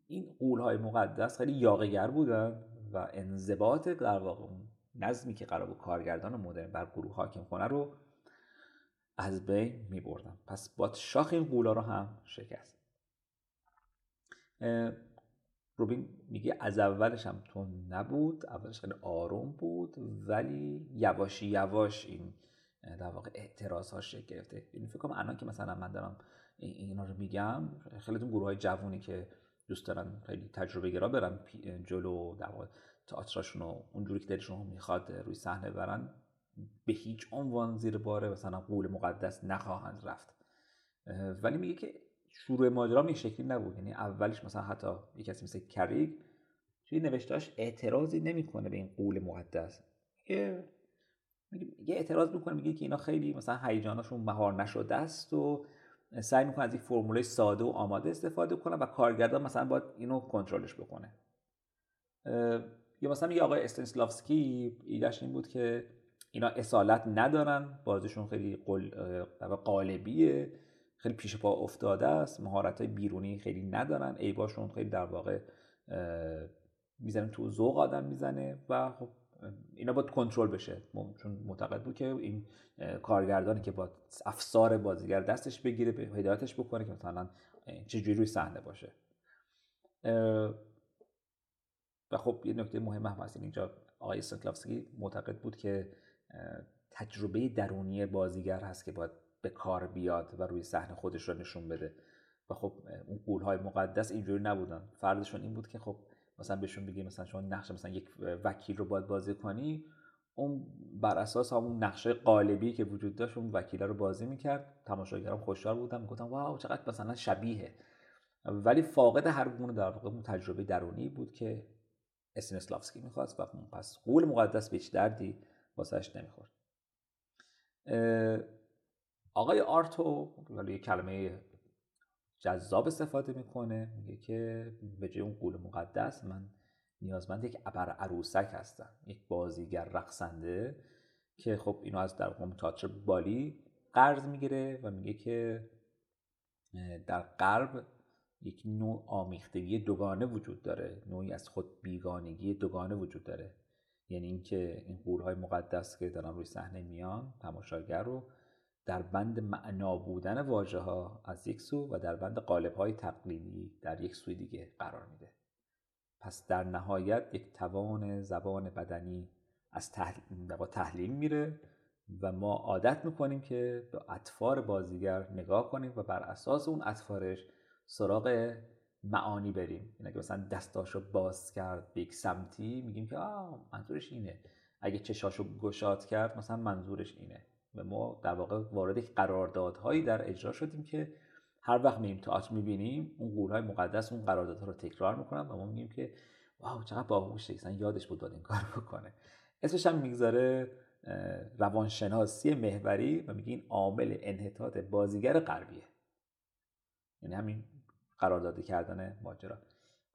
این قولهای مقدس خیلی یاقگر بودن و انضباط در واقع نظمی که قرار بود کارگردان مدرن بر گروه حاکم کنه رو از بین می بردن پس با شاخ این قولا رو هم شکست. روبین میگه از اولش هم تون نبود اولش خیلی آروم بود ولی یواشی یواش این در واقع اعتراض ها شکل گرفته. یعنی فکر کنم الان که مثلا من دارم اینا رو میگم خیلی اون گروه های جوونی که دوست دارن خیلی تجربه گرا برن جلو در واقع تئاترشون رو اونجوری که دلشون می‌خواد روی صحنه برن به هیچ عنوان زیر بار مثلا قول مقدس نخواهند رفت. ولی میگه که شروع ماجرا این شکلی نبود. یعنی اولش مثلا حتی یه کسی مثل کریگ توی نوشتاش اعتراضی نمی‌کنه به این قول مقدس. یه یه اعتراض می‌کنه میگه که اینا خیلی مثلا هیجاناشون مهار نشده است و سعی می‌کنه از یک فرموله ساده و آماده استفاده کنه و کارگردان مثلا باید اینو کنترلش بکنه. یا مثلا یه آقای استنسلافسکی ایدهش این بود که اینا اصالت ندارن. بازیشون خیلی قالبیه. خیلی پیش پا افتاده است. مهارت های بیرونی خیلی ندارن. ایباشون خیلی در واقع می‌زنن تو ذوق آدم می‌زنه و خب اینا باید کنترل بشه. چون معتقد بود که این کارگردانی که با افسار بازیگر دستش بگیره به هدایتش بکنه که مثلا چجوری روی صحنه باشه. و خب یه نکته مهم هم هست. اینجا آقای سنکلافسکی معتقد بود که تجربه درونی بازیگر هست که باید به کار بیاد و روی صحنه خودش رو نشون بده. و خب اون قولهای مقدس اینجوری نبودن. فردشون این بود که خب مثلا بهشون بگی مثلا شما نقش مثلا یک وکیل رو باید بازی کنی. اون بر اساس همون نقشه قالبی که وجود داشت اون وکیل رو بازی می‌کرد. تماشاگرام خوشحال بودن می‌گفتن واو چقدر مثلا شبیه ولی فاقد هر گونه در واقع اون تجربه درونی بود که اسنسلافسکی می‌خواست. و پس قول مقدس به دردی واسهش نمی‌خورد. آقای آرتو یه کلمه جذاب استفاده می‌کنه میگه که به جای اون قول مقدس من نیازمند یک ابر عروسک هستم یک بازیگر رقصنده که خب اینو از در قوم بالی قرض می‌گیره و میگه که در غرب یک نوع آمیختگی دوگانه وجود داره نوعی از خود بیگانگی دوگانه وجود داره. یعنی اینکه این قولهای مقدس که دارن روی صحنه میان تماشاگر رو در بند معنا بودن واژه ها از یک سو و در بند قالب های تقلیدی در یک سوی دیگه قرار میده. پس در نهایت یک توان زبان بدنی از تحلیل, تحلیل میره و ما عادت می‌کنیم که به اطفار بازیگر نگاه کنیم و بر اساس اون اطفارش سراغ معانی بریم. یعنی اگه مثلا دستاشو باز کرد به یک سمتی میگیم که آه منظورش اینه. اگه چشاشو گشاد کرد مثلا منظورش اینه. و ما در واقع وارد قراردادهایی در اجرا شدیم که هر وقت میریم تئاتر می‌بینیم اون قولهای مقدس اون قراردادها رو تکرار می‌کنن و ما میگیم که واو چقدر باهوشه مثلا یادش بود این کار بکنه. اسمش هم می‌گذاره روانشناسی محوری و میگه این عامل انحطاط بازیگر غربیه. یعنی همین قراردادی کردن ماجرا.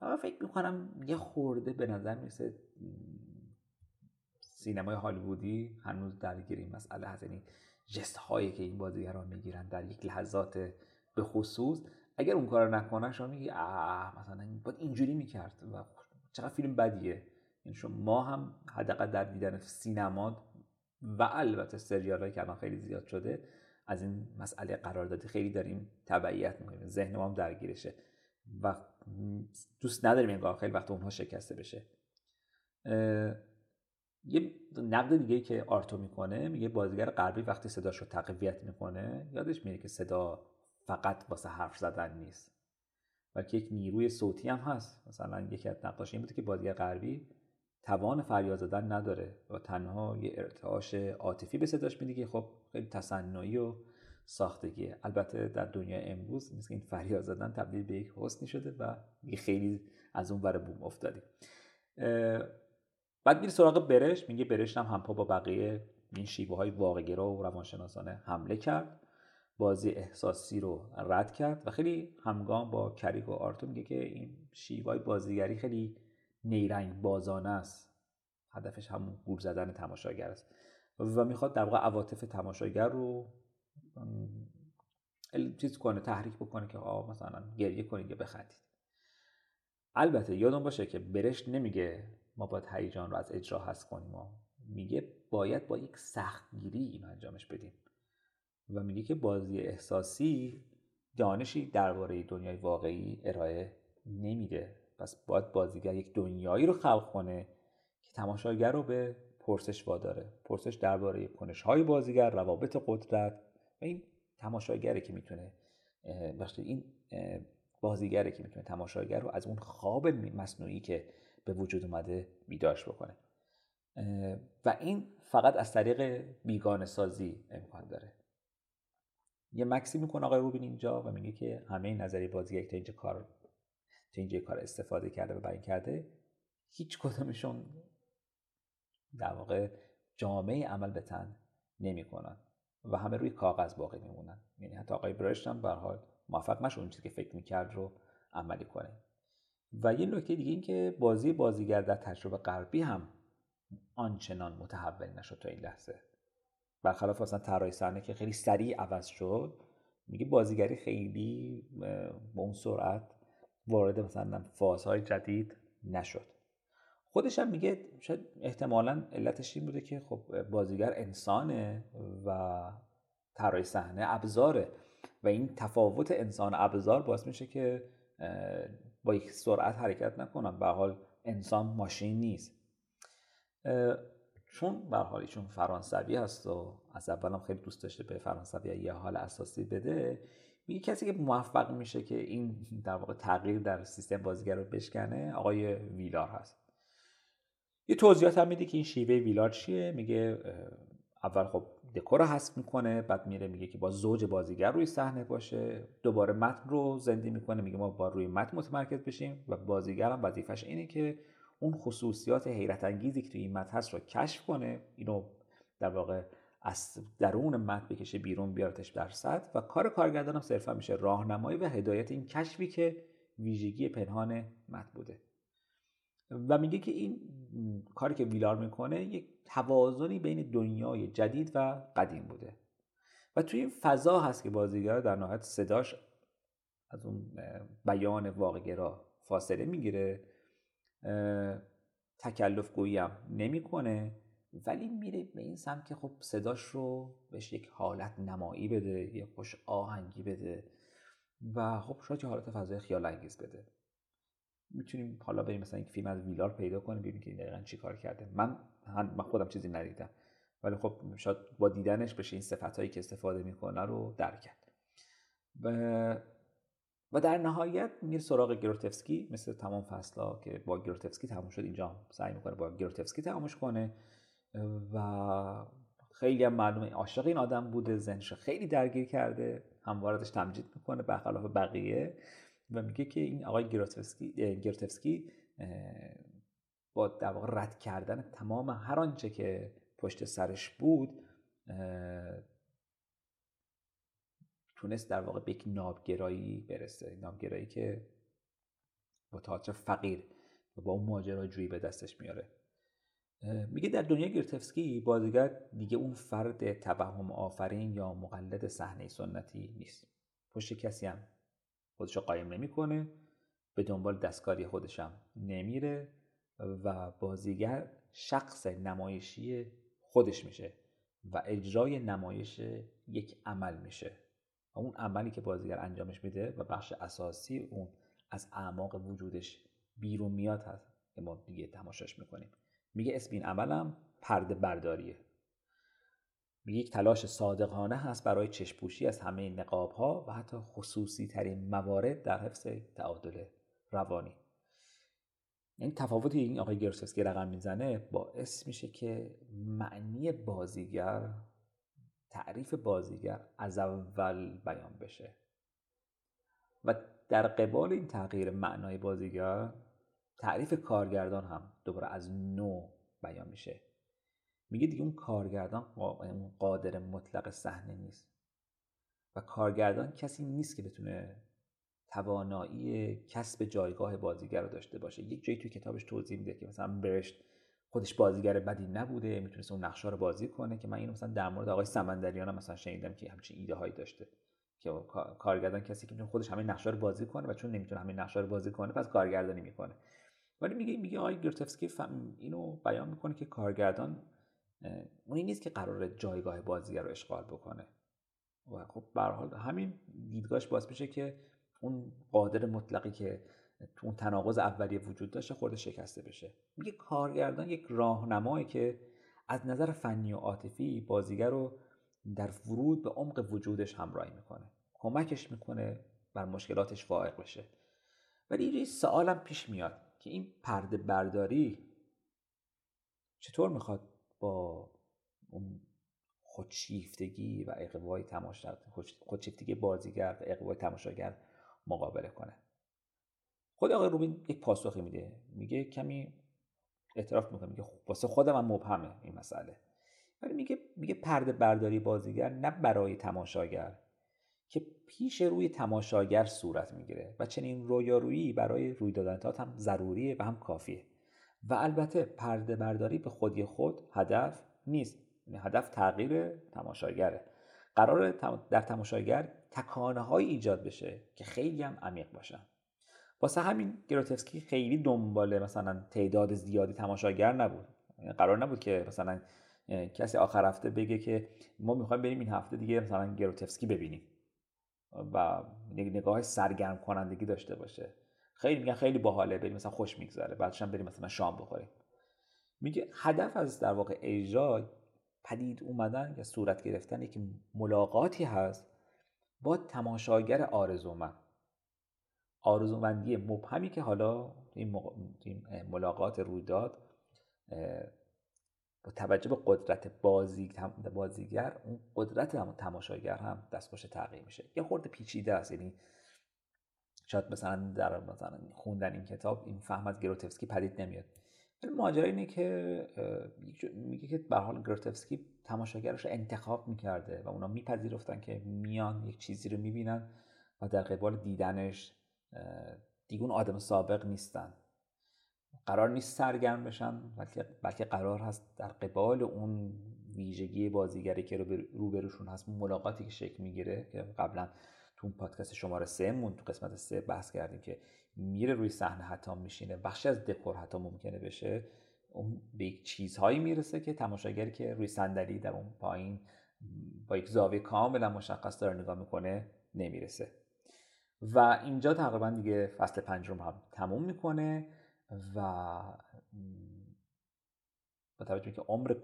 من فکر می‌کنم یه خورده به نظر می‌رسه سینمای هالیوودی هنوز درگیر این مسئله هست. یعنی جست هایی که این بازیگران می‌گیرن در یک لحظات به خصوص اگر اون کار نکنن شما میگی آه مثلا باید اینجوری می‌کرد و چقدر فیلم بدیه. یعنی شما ما هم حداقل در دیدن سینما و البته سریال که الان خیلی زیاد شده از این مسئله قراردادی خیلی داریم تبعیت می‌کنیم. ذهن ما هم درگیرشه. و دوست نداریم انگار خیلی وقت اونها شکسته بشه. یه نقد دیگه که آرتو می‌کنه میگه بازیگر غربی وقتی صداش رو تقویت می‌کنه یادش میره که صدا فقط واسه حرف زدن نیست. بلکه یک نیروی صوتی هم هست. مثلا یکی از نقداش این بوده که بازیگر غربی توان فریاد زدن نداره و تنها یه ارتعاش عاطفی به صداش میده که خب خیلی تصنعی و ساختگیه. البته در دنیای امروز مثل این فریاد زدن تبدیل به یک حسنی شده و خیلی از اون ور بوم افتادیم بعد میره سراغ برش میگه برش هم همپا با بقیه این شیوه های واقعگرا و روانشناسانه حمله کرد. بازی احساسی رو رد کرد و خیلی همگام با کریک و آرتو میگه که این شیوه بازیگری خیلی نیرنگ بازانه است. هدفش همون گور زدن تماشاگر است. و می‌خواد در واقع عواطف تماشاگر رو چیز کنه تحریک بکنه که آقا مثلا گریه کنید یا بخندید. البته یادم باشه که برش نمیگه ما باید هیجان رو از اجرا حذف کنیم. میگه باید با یک سختگیری این انجامش بدیم. و میگه که بازی احساسی دانشی درباره دنیای واقعی ارائه نمیده. پس باید بازیگر یک دنیایی رو خلق کنه که تماشاگر رو به پرسش واداره. پرسش درباره کنش های بازیگر روابط قدرت و این تماشاگره که می‌تونه این بازیگره که می‌تونه تماشاگر رو از اون خواب مصنوعی که به وجود اومده بیدارش بکنه. و این فقط از طریق بیگانه سازی امکان داره. یه مکسی می‌کنه آقای روبین اینجا و میگه که همه نظری بازیگر که اینجا کار اینجا کار استفاده کرده و بیان کرده هیچ کدومشون در واقع جامعه عمل به تن نمی‌کنن و همه روی کاغذ باقی میمونن. یعنی حتی آقای برشت هم به حال موفق نشد اون چیزی که فکر می‌کرد رو عملی کنه. و یه نکته دیگه این که بازی بازیگر در تجربه غربی هم آنچنان متحول نشد تا این لحظه. برخلاف مثلا طراحی صحنه که خیلی سریع عوض شد میگه بازیگری خیلی با اون سرعت وارد مثلا فازهای جدید نشد. خودش هم میگه شاید احتمالا علتش این بوده که خب بازیگر انسانه و طراحی صحنه ابزاره و این تفاوت انسان ابزار باعث میشه که با یک سرعت حرکت نکنم به حال انسان ماشین نیست. چون به حال ایشون فرانسوی هست و از اولم خیلی دوست داشته به فرانسوی یه حال اساسی بده میگه کسی که موفق میشه که این در واقع تغییر در سیستم بازیگر رو بشکنه آقای ویلار هست. یه توضیحات هم میده که این شیوه ویلار چیه. میگه اول خب دکور رو حذف می‌کنه بعد میره میگه که با زوج بازیگر روی صحنه باشه. دوباره متن رو زنده می‌کنه میگه ما با روی متن متمرکز بشیم و بازیگر هم وظیفش اینه که اون خصوصیات حیرت انگیزی که توی این متن هست رو کشف کنه. اینو در واقع از درون متن بکشه بیرون بیارتش در سطح و کار کارگردان هم صرفا میشه راهنمایی و هدایت این کشفی که ویژگی پنهان متن بوده. و میگه که این کاری که ویلار می‌کنه یک توازنی بین دنیای جدید و قدیم بوده. و توی این فضا هست که بازیگر در نهایت صداش از اون بیان واقعگرا فاصله می‌گیره. تکلف گویی هم نمی‌کنه. ولی میره به این سمت که خب صداش رو بهش یک حالت نمایی بده یه خوش آهنگی بده و خب شاید یه حالت فضای خیال انگیز بده. می‌تونیم حالا بریم مثلا یک فیلم از ویلار پیدا کنیم ببینیم که این دقیقا چی کار کرده. من من خودم چیزی ندیدم. ولی خب شاید با دیدنش بشه این صفت هایی که استفاده می‌کنه رو درک کرد و و در نهایت میره سراغ گروتفسکی مثل تمام فصلا که با گروتفسکی تموم شد. اینجا سعی می‌کنه با گروتفسکی تمامش کنه. و خیلی هم معلومه عاشق این آدم بوده زنش خیلی درگیر کرده هموارتش تمجید می‌کنه برخلاف بقیه و میگه که این آقای گروتفسکی با در واقع رد کردن تمام هر آنچه که پشت سرش بود تونست در واقع به یک نابگرایی برسه. نابگرایی که با تئاتر فقیر و با اون ماجراجویی به دستش میاره. میگه در دنیای گرتفسکی بازیگر دیگه اون فرد توهم آفرین یا مقلد صحنه سنتی نیست. پشت کسی هم خودش قایم نمی‌کنه به دنبال دستکاری خودشم نمیره و بازیگر شخص نمایشی خودش میشه و اجرای نمایش یک عمل میشه. و اون عملی که بازیگر انجامش میده و بخش اساسی اون از اعماق وجودش بیرون میاد هست که ما دیگه تماشاش می‌کنیم. میگه اسم این عملم پرده برداریه. میگه یک تلاش صادقانه هست برای چشپوشی از همه نقاب ها و حتی خصوصی ترین موارد در حفظ تعادل روانی. این تفاوتی این آقای گرسوسکی رقم می‌زنه باعث میشه که معنی بازیگر تعریف بازیگر از اول بیان بشه. و در قبال این تغییر معنای بازیگر تعریف کارگردان هم دوباره از نو بیان میشه. میگه دیگه اون کارگردان قادر مطلق صحنه نیست. و کارگردان کسی نیست که بتونه توانایی کسب جایگاه بازیگر رو داشته باشه. یک جایی توی کتابش توضیح میده که مثلا برشت خودش بازیگر بدی نبوده می‌تونست اون نقشه رو بازی کنه که من اینو مثلا در مورد آقای سمندریان هم مثلا شنیدم که همچین ایده هایی داشته. که کارگردان کسی که خودش همه نقشه رو بازی کنه و چون نمی‌تونه همه نقشه رو بازی کنه پس کارگردانی می‌کنه. ولی میگه میگه آقای گرتفسکی اینو بیان می‌کنه که کارگردان اونی نیست که قرار جایگاه بازیگر رو اشغال بکنه. و خب به حال همین دیدگاهش باعث میشه که اون قادر مطلقی که تو اون تناقض اولیه وجود داشته خورده شکسته بشه. میگه کارگردان یک راهنمایی که از نظر فنی و عاطفی بازیگر رو در ورود به عمق وجودش همراهی می‌کنه. کمکش می‌کنه بر مشکلاتش فائق بشه. ولی یه سوالم پیش میاد. که این پرده برداری چطور می‌خواد با اون خودشیفتگی و اقوای تماشا خودشیفتگی بازیگر و اقوای تماشاگر مقابله کنه؟ خود آقای روبین یک پاسخی میده. میگه کمی اعتراف می‌کنه. میگه واسه خودم هم مبهمه این مسئله. ولی میگه میگه پرده برداری بازیگر نه برای تماشاگر. که پیش روی تماشاگر صورت می‌گیره و چنین رویارویی برای روی دادن هم ضروریه و هم کافیه. و البته پرده برداری به خودی خود هدف نیست یعنی هدف تغییر تماشاگره. قرار در تماشاگر تکانه های ایجاد بشه که خیلی هم عمیق باشن. واسه همین گروتفسکی خیلی دنبال مثلا تعداد زیادی تماشاگر نبود. یعنی قرار نبود که مثلا کسی آخر هفته بگه که ما می‌خوایم بریم این هفته دیگه مثلا گروتفسکی ببینیم. و نگاه سرگرم کنندگی داشته باشه. خیلی میگن خیلی باحاله بریم مثلا خوش میگذره بعدش هم بریم مثلا شام بخوریم. میگه هدف از در واقع اجرا پدید اومدن یا صورت گرفتن یک ملاقاتی هست با تماشاگر آرزومند. آرزومندی مبهمی که حالا این, ملاقات رویداد با توجه به قدرت بازیگر اون قدرت تماشاگر هم دستخوش تغییر میشه. یه خورده پیچیده است. یعنی شاید مثلا در مثلا خوندن این کتاب این فهم از گروتفسکی پدید نمیاد. ولی ماجرا اینه که میگه که به حال گروتفسکی تماشاگرش رو انتخاب می‌کرده و اونا میپذیرفتن که میان یک چیزی رو می‌بینن و در قبال دیدنش دیگون آدم سابق نیستن. قرار نیست سرگرم بشن بلکه قرار هست در قبال اون ویژگی بازیگری که روبروشون هست ملاقاتی که شکل می‌گیره که قبلا تو پادکست شماره سه مون تو قسمت سه بحث کردیم که میره روی صحنه حتی میشینه بخشی از دکور حتی ممکنه بشه. اون به یک چیزهایی می‌رسه که تماشاگری که روی صندلی در اون پایین با یک زاویه کاملا مشخص داره نگاه می‌کنه نمی‌رسه. و اینجا تقریبا دیگه فصل پنجم هم تموم می‌کنه. و با توجه که عمر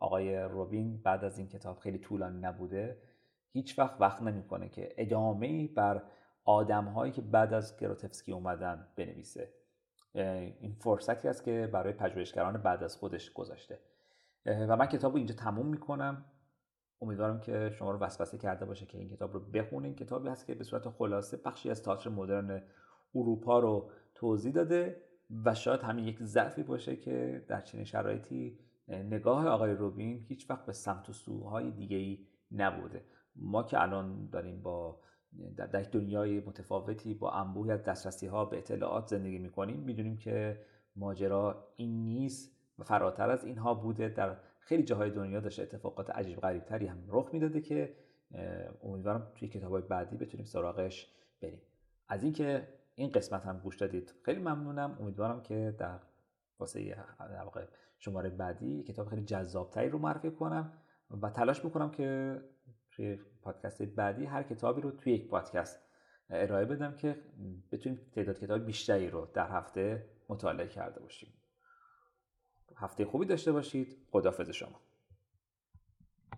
آقای روبین بعد از این کتاب خیلی طولانی نبوده هیچ وقت وقت نمی‌کنه که ادامه بر آدم هایی که بعد از گروتفسکی اومدن بنویسه. این فرصتی است که برای پژوهشگران بعد از خودش گذاشته. و من کتاب رو اینجا تموم می‌کنم. امیدوارم که شما رو وسوسه کرده باشه که این کتاب رو بخونین. کتابی هست که به صورت خلاصه بخشی از تئاتر مدرن اروپا رو توضیح داده. و شاید همین یک ضعفی باشه که در چنین شرایطی نگاه آقای روبین هیچ وقت به سمت و سوهای دیگه ای نبوده ما که الان داریم با در دنیای متفاوتی با انبوهی از دسترسی ها به اطلاعات زندگی می‌کنیم می‌دونیم که ماجرا این نیست و فراتر از اینها بوده. در خیلی جاهای دنیا داشته اتفاقات عجیب غریبتری هم رخ می‌داده که امیدوارم توی کتاب بعدی بتونیم سراغش بریم. از اینکه این قسمت هم گوش دادید. خیلی ممنونم. امیدوارم که در واسه در شماره بعدی کتاب خیلی جذابتری رو معرفی کنم و تلاش می‌کنم که توی پادکست بعدی هر کتابی رو توی یک پادکست ارائه بدم که بتونیم تعداد کتاب بیشتری رو در هفته مطالعه کرده باشیم. هفته خوبی داشته باشید. خدافظ شما.